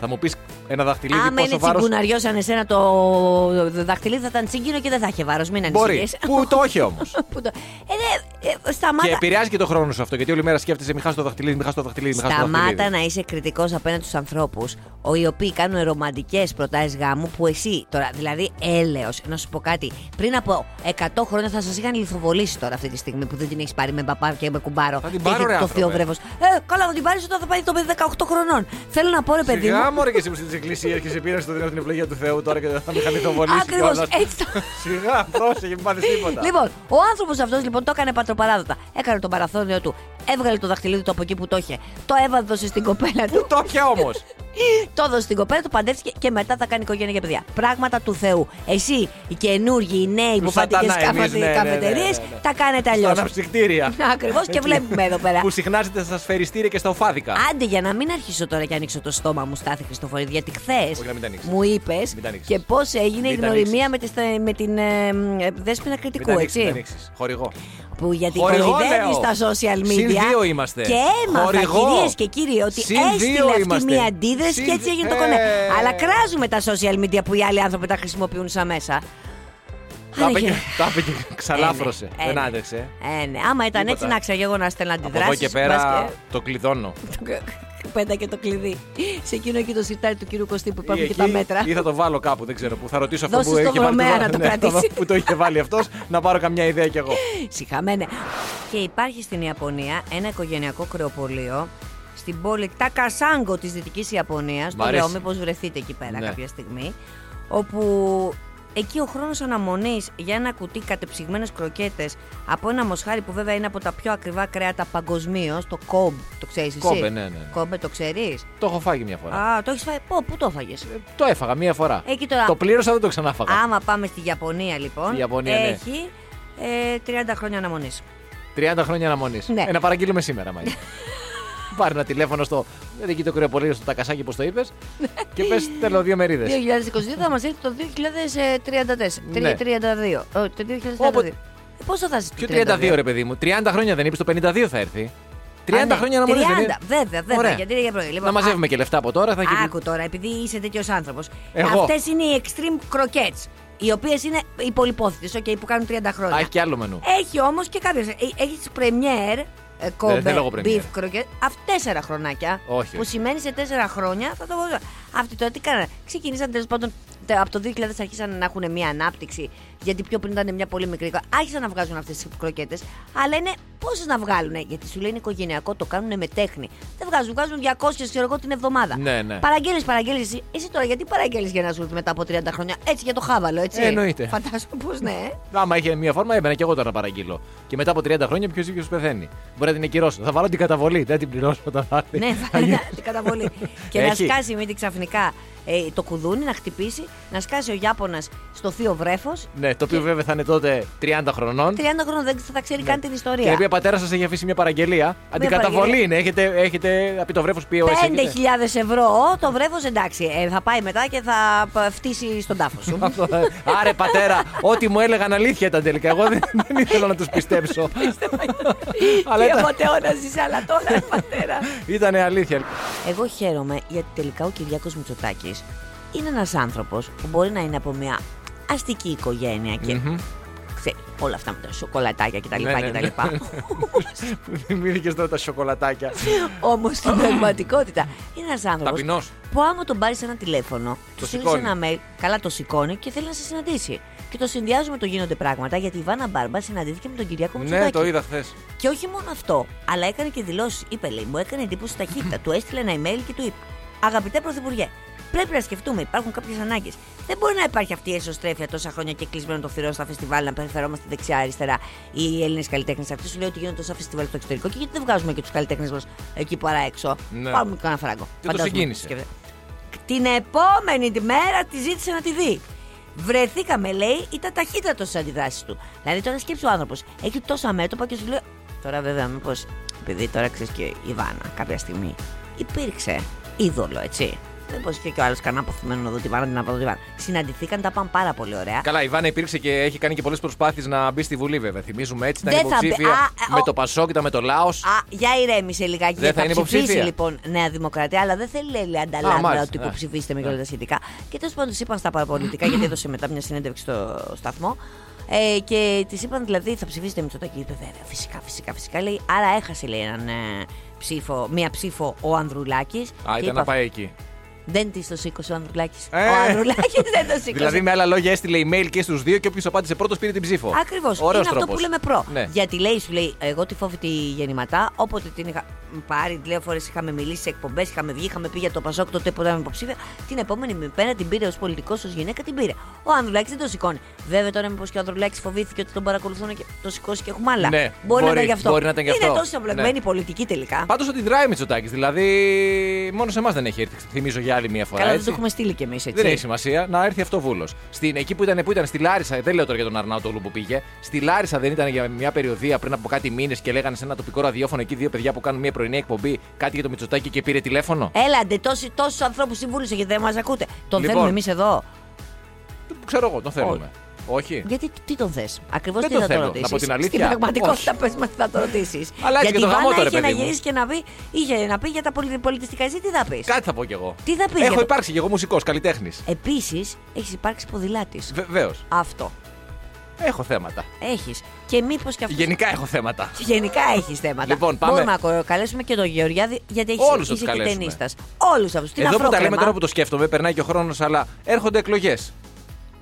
Θα μου πεις ένα δαχτυλίδι Άμα πόσο είναι βάρος; τσιγκουναριό σαν εσένα το δαχτυλίδι θα ήταν τσίγκινο και δεν θα είχε βάρος. Μην Μπορεί. ανησυχείς. Που το έχει όμως; Που το- Ε, ναι, ε, σταμάτα. και επηρεάζει και το χρόνο σου αυτό. Γιατί όλη μέρα σκέφτεσαι μη χάσει το δαχτυλίδι, μη χάσει το δαχτυλίδι, μη χάσει το Σταμάτα δαχτυλίδι. να είσαι κριτικός απέναντι στους ανθρώπους οι οποίοι κάνουν ρομαντικές προτάσεις γάμου που εσύ τώρα, δηλαδή έλεος, να σου πω κάτι, πριν από 100 χρόνια θα σας είχαν λιθοβολήσει τώρα αυτή τη στιγμή που δεν την έχεις πάρει με παπά και με κουμπάρο. Θα την και πάρω, έχετε ρε, το άνθρωπε. θείο βρέφος. Ε, καλά, θα την πάρεις όταν θα πάει το παιδί 18 χρονών. Θέλω να πω, ρε παιδί μου. Σιγά μωρέ και εσύ που στις εκκλησίες και σε πήραν στο δίνω την ευλογία του Θεού τώρα και θα με είχαν ηθοβολήσει Ακριβώς, κιόλας. έτσι το- Σιγά, πρόσεχε, μην πάθεις τίποτα. Λοιπόν, ο άνθρωπος αυτός λοιπόν το έκανε πατροπαράδοτα. Έκανε το μαραθώνιο του, έβγαλε το δαχτυλίδι του από εκεί που το είχε, το έβαδωσε στην κοπέλα του. Το πια όμως; Το έδωσε στην κοπέλα του, παντρεύτηκε και μετά θα κάνει οικογένεια και παιδιά. Πράγματα του Θεού. Εσύ, οι καινούργοι, οι νέοι Τους που πάτε και σατανά εμείς, ναι, ναι, ναι, καφετερίες, ναι, ναι. τα κάνετε Στα αλλιώ. αναψυκτήρια. Ακριβώς και βλέπουμε εδώ πέρα. Που συχνάζεται στα σφαιριστήρια και στα οφάδικα. Άντε για να μην αρχίσω τώρα και ανοίξω το στόμα μου, Στάθη Χριστοφορή, γιατί χθες Όχι, να μην τα ανοίξεις. μου είπες Μην τα ανοίξεις. και πώς έγινε η Μην τα γνωριμία ανοίξεις. με, τη, στα- με την ε, ε, δέσποινα Μην κριτικού, τα ανοίξεις, μην τα έτσι. ανοίξεις. Χορηγό. Που γιατί Χορηγό, κοροϊδεύει λέω. στα social media. Συν δύο είμαστε. Και έμαθα, Χορηγό. κυρίες και κύριοι, ότι Συν έστειλε δύο αυτή είμαστε. μία αντίδραση Συν και έτσι δι- έγινε το Ε. κονέ. Αλλά κράζουμε τα social media που οι άλλοι άνθρωποι τα χρησιμοποιούν σαν μέσα. Τα είπε Άντε, και- τα είπε και ξαλάφρωσε. Ε, ναι, Δεν ναι. άντεξε. Ε, ναι. Άμα ήταν Τίποτα. έτσι να ξέρω εγώ να στέλνα Από αντιδράσει. εδώ και πέρα το κλειδώνω. Πέτα και το κλειδί. Σε εκείνο εκεί το σιρτάρι του κύριου Κωστή που Ή υπάρχουν και εκεί, τα μέτρα. Ή θα το βάλω κάπου, δεν ξέρω. Που θα ρωτήσω αυτό Δώσε που στο είχε βάλει. δρομέα το- να το ναι, κρατήσει. Που το είχε βάλει αυτός, να πάρω καμιά ιδέα κι εγώ. Συχαμένε. Και υπάρχει στην Ιαπωνία ένα οικογενειακό κρεοπολείο στην πόλη Τακασάγκο της Δυτικής Ιαπωνίας. Μ' Το αρέσει. λέω μήπως βρεθείτε εκεί πέρα Ναι. κάποια στιγμή. Όπου εκεί ο χρόνος αναμονής για ένα κουτί κατεψυγμένες κροκέτες από ένα μοσχάρι που βέβαια είναι από τα πιο ακριβά κρέατα παγκοσμίως, το κόμπ, το ξέρεις εσύ; Κόμπε, ναι, ναι, ναι. Κόμπε, το ξέρεις; Το έχω φάγει μια φορά. Α, το έχεις φάει; Πω, πού το έφαγες; Ε, Το έφαγα μία φορά. Εκεί τώρα. Το πλήρωσα, δεν το ξανάφαγα. Άμα πάμε στη Ιαπωνία λοιπόν, Στη Ιαπωνία, ναι. έχει ε, 30 χρόνια αναμονής. 30 χρόνια αναμονής. Ναι. Ε, να παραγγείλουμε σήμερα, μάγια. Πάρε ένα τηλέφωνο στο. Δεν εκεί το κρεοπολείο στο τακασάκι, πώς το είπες. και πες θέλω δύο μερίδες. 2022 θα μας έρθει το 2034. Ναι. 32. Ε, Το 2032. Όποτε, Πόσο θα ζήσει Ποιο 32 ρε παιδί μου, 30 χρόνια δεν είπες, το 52 θα έρθει. 30 Α, ναι, χρόνια να μου λες, 30, δεν είναι- βέβαια, βέβαια. Ωραία. Γιατί είναι για πρωί. Λοιπόν, Να μαζεύουμε α- και λεφτά από τώρα. Θα έχει... Άκου τώρα, επειδή είσαι τέτοιος άνθρωπος. Εγώ. Αυτές είναι οι extreme croquettes. Οι οποίες είναι οι πολυπόθητε, okay, που κάνουν 30 χρόνια. Α, έχει και άλλο μενού. Έχει όμως και κάποιε. Έχεις premier. ε, Κόμπε, θέλω εγώ Premier. beef croquette. Αυτά τέσσερα χρονάκια. Όχι, Που όχι. σημαίνει σε τέσσερα χρόνια θα το πω. Αυτοί τώρα τι κάνανε. Ξεκινήσαν τέλος πάντων τε- από το 2000 αρχίσαν να έχουν μια ανάπτυξη. Γιατί πιο πριν ήταν μια πολύ μικρή. Άρχισαν να βγάζουν αυτές τις κροκέτε. Αλλά είναι πόσες να βγάλουν. Γιατί σου λένε οικογενειακό, το κάνουν με τέχνη. Δεν βγάζουν, βγάζουν 200 ξέρω εγώ την εβδομάδα. Ναι, ναι. Παραγγέλνει, παραγγέλνει. Εσύ, εσύ τώρα γιατί παραγγέλνει για να σου έρθει μετά από 30 χρόνια. Έτσι για το χάβαλο, έτσι. Ε, εννοείται. Φαντάζομαι πως ναι. Άμα είχε μία φόρμα, έμπαινα και εγώ τώρα να παραγγείλω. Και μετά από 30 χρόνια, ποιος ή ποιος πεθαίνει. Μπορεί να την ακυρώσω. Θα βάλω την καταβολή, δεν την πληρώσω όταν θα έρθει. Ναι, Θα γίνει- την καταβολή. και να Έχει. σκάσει μύτη ξαφνικά ε, το κουδούνι, να χτυπήσει, να σκάσει ο Ιάπωνας στο θείο βρέφος. Ναι, το οποίο βέβαια θα είναι τότε 30 χρονών. 30 χρόνια δεν θα ξέρει καν την Την ιστορία. οποία πατέρα σας έχει αφήσει μια παραγγελία. Αντικαταβολή παραγγελία. είναι. Έχετε, έχετε από το βρέφος πει 5.000 ευρώ το βρέφος εντάξει. Ε, θα πάει μετά και θα π- φτύσει στον τάφο σου. Άρε πατέρα, ό,τι μου έλεγαν αλήθεια ήταν τελικά. Εγώ δεν, δεν ήθελα να τους πιστέψω. Αλλά Τι ήταν, απαταιώνα είσαι, αλλά τώρα πατέρα. ήταν αλήθεια. Εγώ χαίρομαι γιατί τελικά ο Κυριάκος Μητσοτάκης είναι ένας άνθρωπος που μπορεί να είναι από μια αστική οικογένεια και. Μμμ. ξέρει, όλα αυτά με τα σοκολατάκια κτλ. Ναι, ναι, ναι. Που θυμήθηκε τώρα τα σοκολατάκια. Όμως στην πραγματικότητα είναι ένας άνθρωπος Ταπεινός. που άμα τον πάρεις ένα τηλέφωνο, του στείλεις σηκώνει. ένα mail, καλά το σηκώνει και θέλει να σε συναντήσει. Και το συνδυάζουμε το γίνονται πράγματα γιατί η Βάνα Μπάρμπα συναντήθηκε με τον Κυριάκο Μητσοτάκη. Ναι, το είδα χθες. Και όχι μόνο αυτό, αλλά έκανε και δηλώσεις. Είπε, λέει, μου έκανε εντύπωση ταχύτητα. του έστειλε ένα email και του είπε: Αγαπητέ Πρωθυπουργέ, πρέπει να σκεφτούμε, υπάρχουν κάποιες ανάγκες. Δεν μπορεί να υπάρχει αυτή η εσωστρέφεια τόσα χρόνια και κλεισμένο το θηρό στα φεστιβάλ, να περιφερόμαστε δεξιά-αριστερά οι Έλληνες καλλιτέχνες. Αυτή σου λέει ότι γίνονται τόσα φεστιβάλ στο εξωτερικό και γιατί δεν βγάζουμε και τους καλλιτέχνες μας εκεί παρά έξω. Ναι. Πάμε και κανένα φράγκο. Και το Φαντάζομαι. συγκίνησε. Σκεφτε- Την επόμενη τη μέρα τη ζήτησε να τη δει. Βρεθήκαμε, λέει, ήταν ταχύτατος στις αντιδράσεις του. Δηλαδή, τώρα σκέψει ο άνθρωπος, έχει τόσα μέτωπα και σου λέει. Τώρα, βέβαια, μήπως. Επειδή τώρα ξέρεις και η Βάνα κάποια στιγμή υπήρξε είδωλο, έτσι. Μήπω είχε και ο άλλος κανένα αποθυμένο να δω τη Βάνα, την να δω τη Βάνα. Συναντηθήκαν, τα πάνε πάρα πολύ ωραία. Καλά, η Βάνα υπήρξε και έχει κάνει και πολλές προσπάθειες να μπει στη Βουλή, βέβαια. Θυμίζουμε έτσι, ήταν Δεν θα μπει. υποψήφια Α, με ο- το Πασόκ, ήταν με το Λάος. Α, για ηρέμησε λιγάκι. Δεν γιατί θα είναι ψηφίσει υποψήφια. λοιπόν Νέα Δημοκρατία, αλλά δεν θέλει λέει, Α, ανταλλάγματα μάλιστα. ότι Α. υποψηφίστε με και Ναι. όλα τα σχετικά. Και τέλος πάντων τη είπαν στα παραπολιτικά, γιατί έδωσε μετά μια συνέντευξη στο σταθμό. Ε, και της είπαν δηλαδή θα ψηφίσετε Μητσοτάκη. Είπε βέβαια, φυσικά, φυσικά, φυσικά. Λέει, άρα έχασε λέει έναν ε, ψήφο, μία ψήφο ο Ανδρουλάκης. Α, ήταν να πάει εκεί. Δεν της το σήκωσε ο Ανδρουλάκης. Ε. Ο Ανδρουλάκης δεν το σήκωσε. Δηλαδή, με άλλα λόγια, έστειλε email και στους δύο και όποιο απάντησε πρώτος πήρε την ψήφο. Ακριβώς. Είναι Ωραίος αυτό τρόπος. που λέμε προ. Ναι. Γιατί λέει, σου λέει, εγώ τη φόβη τη γεννηματά, όποτε την είχα πάρει δύο φορές, είχαμε μιλήσει σε εκπομπές, είχαμε βγει, είχαμε πει για το Πασόκ, τότε που ήταν υποψήφια. Την επόμενη με πένα την πήρε ως πολιτικός, ως γυναίκα την πήρε. Ο Ανδρουλάκης δεν το σηκώνει. Βέβαια τώρα, μήπω και ο Ανδρουλάκης φοβήθηκε ότι τον παρακολουθούν και το σηκώσει και έχουμε άλλα. Ναι, μπορεί, να μπορεί, ήταν γι' αυτό. μπορεί να ήταν γι' αυτό. Είναι τόσο εμπλεγμένη Ναι. η πολιτική τελικά. Πάντως αντιδράει ο Μητσοτάκης. Δηλαδή, μόνο σε εμάς δεν έχει έρθει. Θυμίζω για άλλη μία φορά. Καλά, δεν έτσι. το έχουμε στείλει κι εμείς έτσι. Δεν έχει σημασία να έρθει αυτό βούλος. Εκεί που ήταν, που ήταν στη Λάρισα, δεν λέω τώρα για τον Αρναούτογλου που πήγε. Στη Λάρισα δεν ήταν για μια περιοδία πριν από κάτι μήνες και λέγανε σε ένα τοπικό ραδιόφωνο εκεί δύο παιδιά που κάνουν μια πρωινή εκπομπή κάτι για το Μητσοτάκη και πήρε τηλέφωνο. Έλαντε, τόσους ανθρώπους συμβούλησε γιατί δεν μας ακούτε. Τον Λοιπόν. θέλουμε εμείς εδώ. Ξέρω εγώ, τον θέλουμε. Όχι. Γιατί τι τον θες; Ακριβώς Δεν τι τον θα το θέλω, ρωτήσεις. να πω την αλήθεια. Στην πραγματικότητα, Όχι. πες μας τι θα το ρωτήσεις. Αλλά έτσι Γιατί και το η γαμώ Βάνα τώρα, είχε να παιδί μου. γυρίσει και να πει, είχε να πει για τα πολι- πολιτιστικά ζήτητα. Τι θα πεις; Κάτι θα πω κι εγώ. Τι θα πεις. Έχω για το- υπάρξει κι εγώ μουσικός, καλλιτέχνης. Επίσης, έχεις υπάρξει ποδηλάτης. Βεβαίως. Αυτό. Έχω θέματα. Έχεις. Και μήπως και αυτό. Γενικά έχω θέματα. Γενικά έχεις θέματα. Λοιπόν, πάμε. Μπορούμε να καλέσουμε και τον Γεωργιάδη γιατί έχει Όλους θα τους είσαι και καλέσουμε. ταινίστας. Όλους αυτούς. Την Εδώ που τα λέμε αφρόκρεμα. τώρα που το σκέφτομαι, περνάει και ο χρόνος, αλλά έρχονται εκλογές.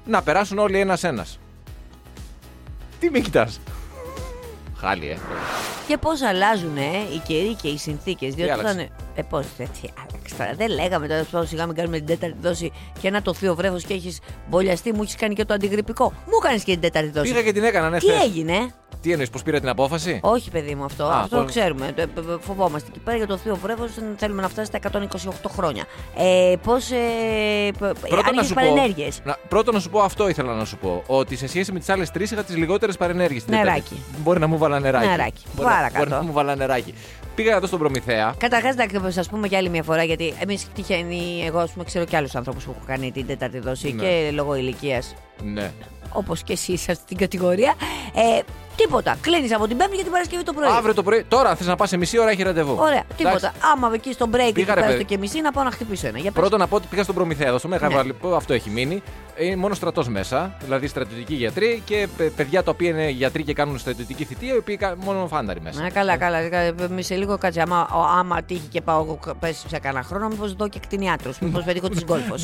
Να περάσουν όλοι ένα-ένα. Τι με κοιτάς. Χάλι, ε. Και πώς αλλάζουν ε, οι καιροί και οι συνθήκες. Διότι άλλαξε; ήταν. Ε, πώς έτσι άλλαξε τώρα. Δεν λέγαμε τώρα πω σιγά μην κάνουμε την τέταρτη δόση και ένα το θείο βρέφος και έχεις μπολιαστεί, μου έχεις κάνει και το αντιγρυπικό. Μου κάνεις και την τέταρτη δόση. Πήγα και την έκανα, ναι, Τι χθες. έγινε; Τι εννοείς, πώ πήρα την απόφαση; Όχι, παιδί μου, αυτό. Α, αυτό το πώς- ξέρουμε. Το, ε, ε, φοβόμαστε. Και πέρα για το θείο βρέφο θέλουμε να φτάσει στα 128 χρόνια. Ε, Πώς. Ε, π- Πρώτον αν να, είχες σου παρενέργειες. πω, να, πρώτον να σου πω αυτό ήθελα να σου πω. Ότι σε σχέση με τις άλλες τρεις είχα τις λιγότερες παρενέργειες. Νεράκι. Μπορεί να μου βάλα νεράκι. Νεράκι. Μπορεί, να- Παρακάτω. μπορεί να μου βάλα νεράκι. Πήγα εδώ στον Προμηθέα. Καταρχάς, να σας πούμε και άλλη μια φορά, γιατί εμείς τυχαίνει, εγώ ας πούμε, ξέρω και άλλους ανθρώπους που έχουν κάνει την τέταρτη δόση Ναι. και λόγω ηλικίας Ναι. όπως και εσείς σε αυτή την κατηγορία. Ε, Τίποτα. Κλείνει από την Πέμπτη για την Παρασκευή το πρωί. Αύριο το πρωί, τώρα θες να πας σε μισή ώρα έχει ραντεβού. Ωραία, τίποτα. Εντάξει. Άμα εκεί στο break Πήγα, εκεί ρε, πέρα παιδί. στο και μισή να πάω να χτυπήσω ένα. Για πες. Πρώτον να πω ότι πήγα στον Προμηθέα εδώ στο Μέγαρο, Ναι. αυτό έχει μείνει. Είναι μόνο στρατός μέσα, δηλαδή στρατιωτικοί γιατροί και παι- παιδιά τα οποία είναι γιατροί και κάνουν στρατιωτική θητεία, οι οποίοι κα- μόνο φάνταροι μέσα. Ναι, καλά, καλά. Μη σε λίγο κάτσε. Άμα, ο- άμα τύχει και πάω εγώ πέσει σε κανένα χρόνο, μήπως δω και κτηνιάτρους. Μήπως πετύχω τη γκολφο.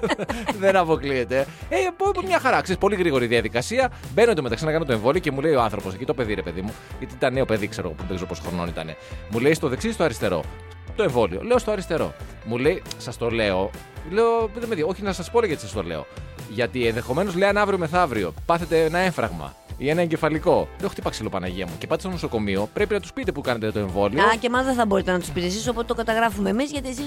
Ναι. Δεν αποκλείεται. Ε, πω, πω, μια χαρά, ξέρεις, πολύ γρήγορη διαδικασία. Μπαίνω εντωμεταξύ να κάνω το εμβόλιο και μου λέει ο άνθρωπος, εκεί το παιδί, ρε παιδί μου, γιατί ήταν νέο παιδί, ξέρω που δεν ξέρω πόσο χρονών ήταν. Μου λέει στο δεξί ή στο αριστερό; Το εμβόλιο. Λέω στο αριστερό. Μου λέει, σας το λέω. Λέω, δεν με δει, όχι να σας πω γιατί σας το λέω. Γιατί ενδεχομένως λέει αν αύριο μεθαύριο πάθετε ένα έμφραγμα ή ένα εγκεφαλικό. Λέω, χτύπα ξύλο Παναγία μου. Και πάτε στο νοσοκομείο, πρέπει να τους πείτε που κάνετε το εμβόλιο. Α, και μάλλον δεν θα μπορείτε να τους πείτε εσείς, οπότε το καταγράφουμε εμείς, γιατί εσείς.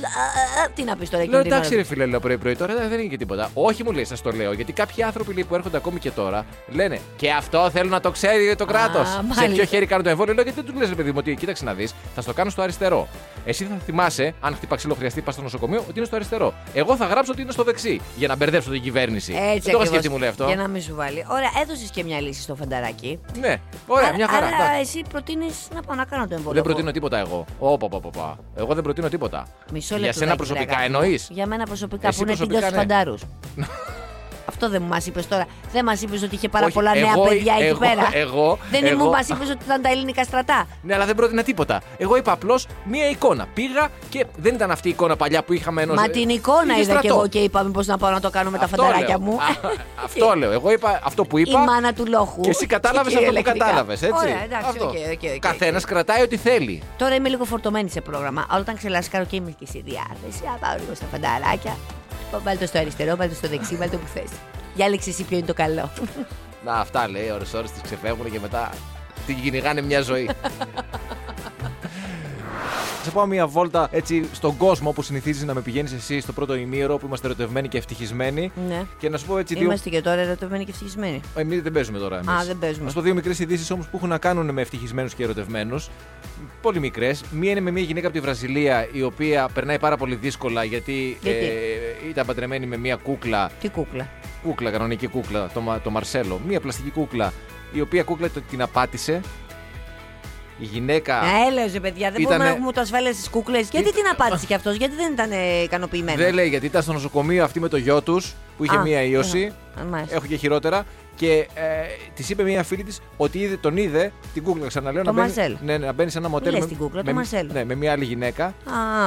Τι να πεις τώρα εκείνη Λέω την εντάξει, ώρα. ρε φίλε, λέω πρωί-πρωί τώρα δεν είναι και τίποτα. Όχι, μου λέει, σας το λέω. Γιατί κάποιοι άνθρωποι λέει, που έρχονται ακόμη και τώρα λένε Και αυτό θέλουν να το ξέρει το κράτος. Σε μάλιστα. ποιο χέρι κάνουν το εμβόλιο. Λέω γιατί δεν τους λες, παιδί μου, ότι κοίταξε να δεις, θα στο κάνω στο αριστερό. Εσύ θα θυμάσαι, αν χτύπα ξύλο χρειαστεί, πας στο νοσοκομείο, ότι είναι στο αριστερό. Εγώ θα γράψω ότι είναι στο δεξί. Για να μπερδέψω την κυβέρνηση. Έτσι δεν το είχα ακριβώς. σκεφτεί, μου λέει αυτό. Για να μην σου βάλει. Ωραία, έδωσες και μια λύση στο φανταράκι. Ναι, ωραία, Άρα- μια χαρά. Άρα εντάξει. εσύ προτείνεις να πάω να κάνω το εμβόλιο. Δεν προτείνω τίποτα εγώ. Όπα, όπα, όπα. Εγώ δεν προτείνω τίποτα. Μισό Για λεπτό. σένα προσωπικά εννοείς; Για μένα προσωπικά Εσύ που είναι προσωπικά, τίγκα στου ναι. φαντάρους. Αυτό δεν μας είπες τώρα. Δεν μας είπες ότι είχε πάρα Όχι, πολλά νέα εγώ- παιδιά εκεί εγώ- πέρα. εγώ- δεν εγώ- μου μας είπες ότι ήταν τα ελληνικά στρατά. Ναι, αλλά δεν πρότεινα τίποτα. Εγώ είπα απλώς μία εικόνα. Πήγα και δεν ήταν αυτή η εικόνα παλιά που είχαμε ενό. Μα την εικόνα είδα κι εγώ και είπα μήπω να πάω να το κάνω με τα Αυτό φανταράκια λέω. μου. Α, αυτό λέω. Εγώ είπα αυτό που είπα. Η μάνα του λόχου. Και εσύ κατάλαβες Και αυτό που ηλεκτρικά. κατάλαβες, έτσι. Ωραία, εντάξει, Αυτό. ok, ok, ok, Καθένας οκ. κρατάει ό,τι θέλει. Τώρα είμαι λίγο φορτωμένη σε πρόγραμμα. Αλλά όταν ξελασκάρω και είμαι και στη διάθεση, να πάω λίγο στα φανταράκια. Βάλτε το στο αριστερό, βάλτε το στο δεξί, βάλτε το που θες. Διάλεξε εσύ ποιο είναι το καλό. Να, αυτά λέει, ώρες-ώρες της ξεφεύγουν και μετά την κυνηγάνε μια ζωή. Σε πάω μια βόλτα έτσι στον κόσμο όπου συνηθίζεις να με πηγαίνεις εσύ στο πρώτο ημίωρο που είμαστε ερωτευμένοι και ευτυχισμένοι. Ναι. Και να σου πω έτσι δύο. Είμαστε και τώρα ερωτευμένοι και ευτυχισμένοι. Εμείς δεν παίζουμε τώρα. Εμείς. Α, δεν παίζουμε. Να σου πω δύο μικρές ειδήσεις όμως που έχουν να κάνουν με ευτυχισμένους και ερωτευμένους. Πολύ μικρές. Μία είναι με μια γυναίκα από τη Βραζιλία η οποία περνάει πάρα πολύ δύσκολα γιατί, Γιατί; Ε, ήταν παντρεμένη με μια κούκλα. Τι κούκλα; Κούκλα, κανονική κούκλα, το, Μα- το Μαρσέλο. Μια πλαστική κούκλα η οποία κούκλα το- την απάτησε. Η γυναίκα. Να έλεος, ρε παιδιά, δεν Ήτανε- μπορούμε να έχουμε το ασφάλεια στι κούκλες. Γιατί την απάντησε κι αυτός, γιατί δεν ήταν ε, ικανοποιημένο. Δεν λέει γιατί ήταν στο νοσοκομείο αυτή με το γιο τους που είχε Α, μία ίωση. α, μάλιστα. Έχω και χειρότερα. Και ε, της είπε μία φίλη της ότι είδε, τον είδε την κούκλα, ξαναλέω, Το να μπαίνει, Μαρσέλο. ναι, ναι, να μπαίνει σε ένα μοντέλο. λες την κούκλα, το με, Μαρσέλο. ναι, με μία άλλη γυναίκα. Α,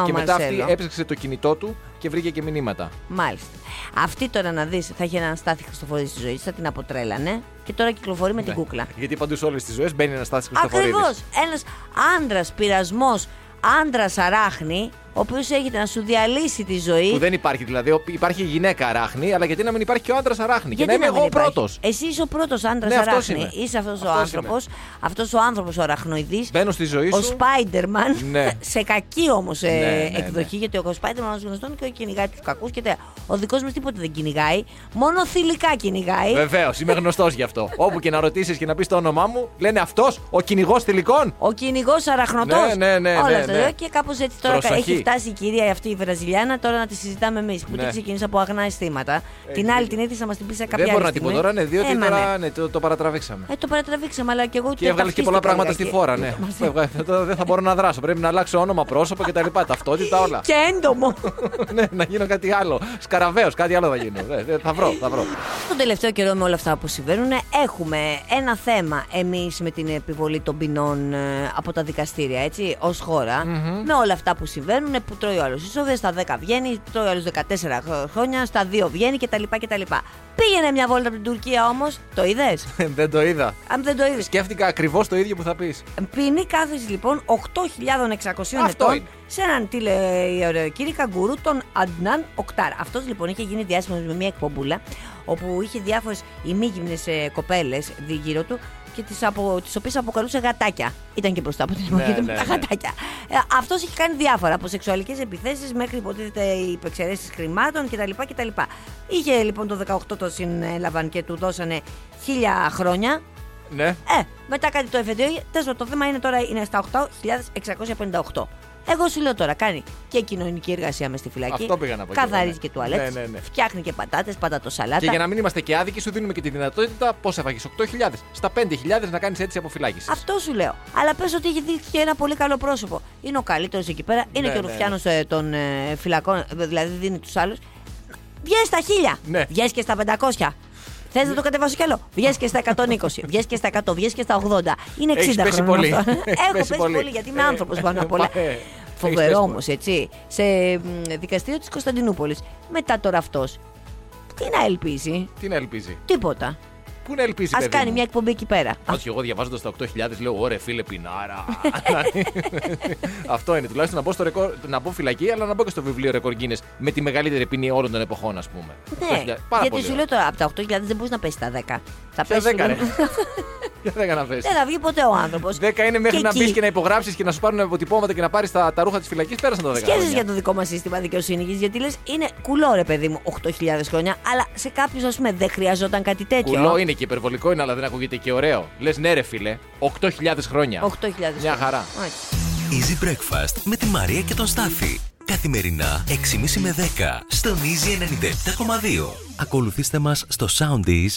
και ο μετά Μαρσέλο. αυτή έψαξε το κινητό του και βρήκε και μηνύματα. Μάλιστα. Αυτή τώρα να δεις θα είχε έναν στάθη Χριστοφορίδη στη ζωή της, θα την αποτρέλανε και τώρα κυκλοφορεί με την Ναι. κούκλα. Γιατί παντού σε όλες τις ζωές μπαίνει ένας στάση Χριστοφορίδης. Ακριβώς. Ένας άντρας πειρασμός, άντρας αράχνη, ο οποίος έρχεται να σου διαλύσει τη ζωή. Που δεν υπάρχει δηλαδή. ο- Υπάρχει η γυναίκα αράχνη, αλλά γιατί να μην υπάρχει και ο άντρας αράχνη; Και Γιατί να είμαι μην εγώ υπάρχει; πρώτος. Εσύ είσαι ο πρώτος άντρας Ναι, αυτός αράχνη; είμαι. Είσαι αυτός ο Αυτός άνθρωπος. Αυτός ο άνθρωπος ο αραχνοειδής. Μπαίνω στη ζωή Ο σου. Spider-Man, Ναι. σε κακή όμως Ναι, ναι, ναι. εκδοχή, γιατί ο Spider-Man ω γνωστόν και κυνηγάει τους κακούς και τέτοια. Ο δικός μας τίποτα δεν κυνηγάει, μόνο θηλυκά κυνηγάει. Βεβαίως, είμαι γνωστός γι' αυτό. Όπου και να ρωτήσεις και να πεις το όνομά μου, λένε αυτός ο κυνηγός θηλυκών. Ο κυνηγός αραχνωτός. Ναι, ναι, ναι, Όλα ναι, αυτά. ναι. Και κάπως έτσι τώρα Προσοχή. έχει φτάσει η κυρία αυτή η Βραζιλιάνα, τώρα να τη συζητάμε εμείς. Που Ναι. την ξεκίνησε από αγνά αισθήματα. την άλλη την ήρθε να μας την πει σε κάποια Δεν μπορώ άλλη να την πω στιγμή. τώρα, ναι, διότι Ε, μα τώρα ναι. ναι, το, το παρατραβήξαμε. Ε, το παρατραβήξαμε, αλλά και εγώ Και έβγαλε και πολλά πράγματα στη φόρα, ναι. Μας- Έβγαλε- Τώρα δεν θα μπορώ να δράσω. Πρέπει να αλλάξω όνομα, πρόσωπο κτλ. Ταυτότητα, όλα. Και έντομο. ναι, να γίνω κάτι άλλο. Σκαραβαίος, κάτι άλλο θα γίνω. Ναι, ναι, θα βρω, θα βρω. Τον τελευταίο καιρό με όλα αυτά που συμβαίνουν έχουμε ένα θέμα εμείς με την επιβολή των ποινών ε, από τα δικαστήρια έτσι ως χωρα με όλα αυτά που συμβαίνουν που τρώει ο άλλος εισόδια στα 10 βγαίνει τρώει ο άλλος 14 χρο- χρόνια στα 2 βγαίνει κτλ. κτλ. Πήγαινε μια βόλτα από την Τουρκία όμως το είδες; Δεν το είδα. αν δεν το είδες Σκέφτηκα ακριβώς το ίδιο που θα πεις. Ποινή κάθεση λοιπόν 8.600 Αυτό ετών είναι. σε έναν τηλεορκήρυκα γκουρού, τον Αντνάν Οκτάρ. Αυτός λοιπόν είχε γίνει διάσημος με μια εκπομπούλα όπου είχε διάφορες ημίγυμνες κοπέλες γύρω του και τις, απο, τις οποίες αποκαλούσε γατάκια. Ήταν και μπροστά από την εποχή Ναι, του με ναι, τα ναι. γατάκια. Ε, αυτός είχε κάνει διάφορα, από σεξουαλικές επιθέσεις μέχρι υποτίθεται υπεξαιρέσεις χρημάτων κτλ. κτλ. Είχε λοιπόν το 18 το συνέλαβαν και του δώσανε χίλια χρόνια Ναι. ε, μετά κάτι το εφετείο. Τέλο το θέμα είναι τώρα είναι στα 8.658. Εγώ σου λέω τώρα, κάνει και κοινωνική εργασία μες στη φυλακή. Αυτό πήγα να πω και εγώ, Καθαρίζει ναι. και τουαλέτε. Ναι, ναι, ναι. Φτιάχνει και πατάτες, πατατοσαλάτα. Και για να μην είμαστε και άδικοι, σου δίνουμε και τη δυνατότητα πόσα έφαγες, 8.000. Στα 5.000 να κάνεις έτσι αποφυλάκηση. Αυτό σου λέω. Αλλά πες ότι έχει δείξει και ένα πολύ καλό πρόσωπο. Είναι ο καλύτερος εκεί πέρα. Είναι Ναι, και ο ναι, Ρουφιάνος των ε, φυλακών. Δηλαδή δίνει τους άλλους. Βγαίνει στα χίλια. Ναι. Βγαίνει και στα 500. Θες να το κατεβάσω κι άλλο; Βγαίνει και στα 120. Βγαίνει και στα 100. Βγαίνει και στα 80. Είναι 60 Έχεις πέσει χρόνων πολύ. αυτό. Έχεις Έχω πέσει πέσει πολύ. πολύ γιατί είμαι Ε, άνθρωπος πάνω απ' όλα. ε, έχεις πέσει Φοβερό πολύ. όμω, έτσι. Σε μ, δικαστήριο της Κωνσταντινούπολης. Μετά τώρα αυτός. Τι να ελπίζει; Τι να ελπίζει; Τίποτα. Πού να ελπίζει, Α παιδί κάνει μου; μια εκπομπή εκεί πέρα. Όχι, εγώ διαβάζοντας τα 8.000 λέω: Ωρε φίλε, πινάρα. Αυτό είναι. Τουλάχιστον να μπω, στο ρεκόρ, να μπω φυλακή, αλλά να μπω και στο βιβλίο ρεκόρ Guinness με τη μεγαλύτερη ποινή όλων των εποχών, ας πούμε. Ναι, 8.000. Πάρα γιατί πολύ σου ωραία. λέω τώρα από τα 8.000 δεν μπορείς να πέσεις τα 10. Θα Ποια πέσει. δέκα, ρε. Για δέκα να πέσει; Δεν θα βγει ποτέ ο άνθρωπος. 10 είναι μέχρι να μπεις εκεί και να υπογράψεις και να σου πάρουν αποτυπώματα και να πάρεις τα, τα ρούχα της φυλακής. Πέρασαν τα 10 Σκέφτεσαι χρόνια. για το δικό μας σύστημα δικαιοσύνης, γιατί λες είναι κουλό ρε παιδί μου 8.000 χρόνια, αλλά σε κάποιους ας πούμε δεν χρειαζόταν κάτι τέτοιο. Κουλό είναι και υπερβολικό είναι, αλλά δεν ακούγεται και ωραίο. Λες ναι, ρε φίλε, 8.000 χρόνια. 8.000 Μια χαρά. Όχι. Easy Breakfast με τη Μαρία και τον Στάφη. Καθημερινά 6.30 με 10 στον Easy 97.2. Ακολουθήστε μας στο Soundees,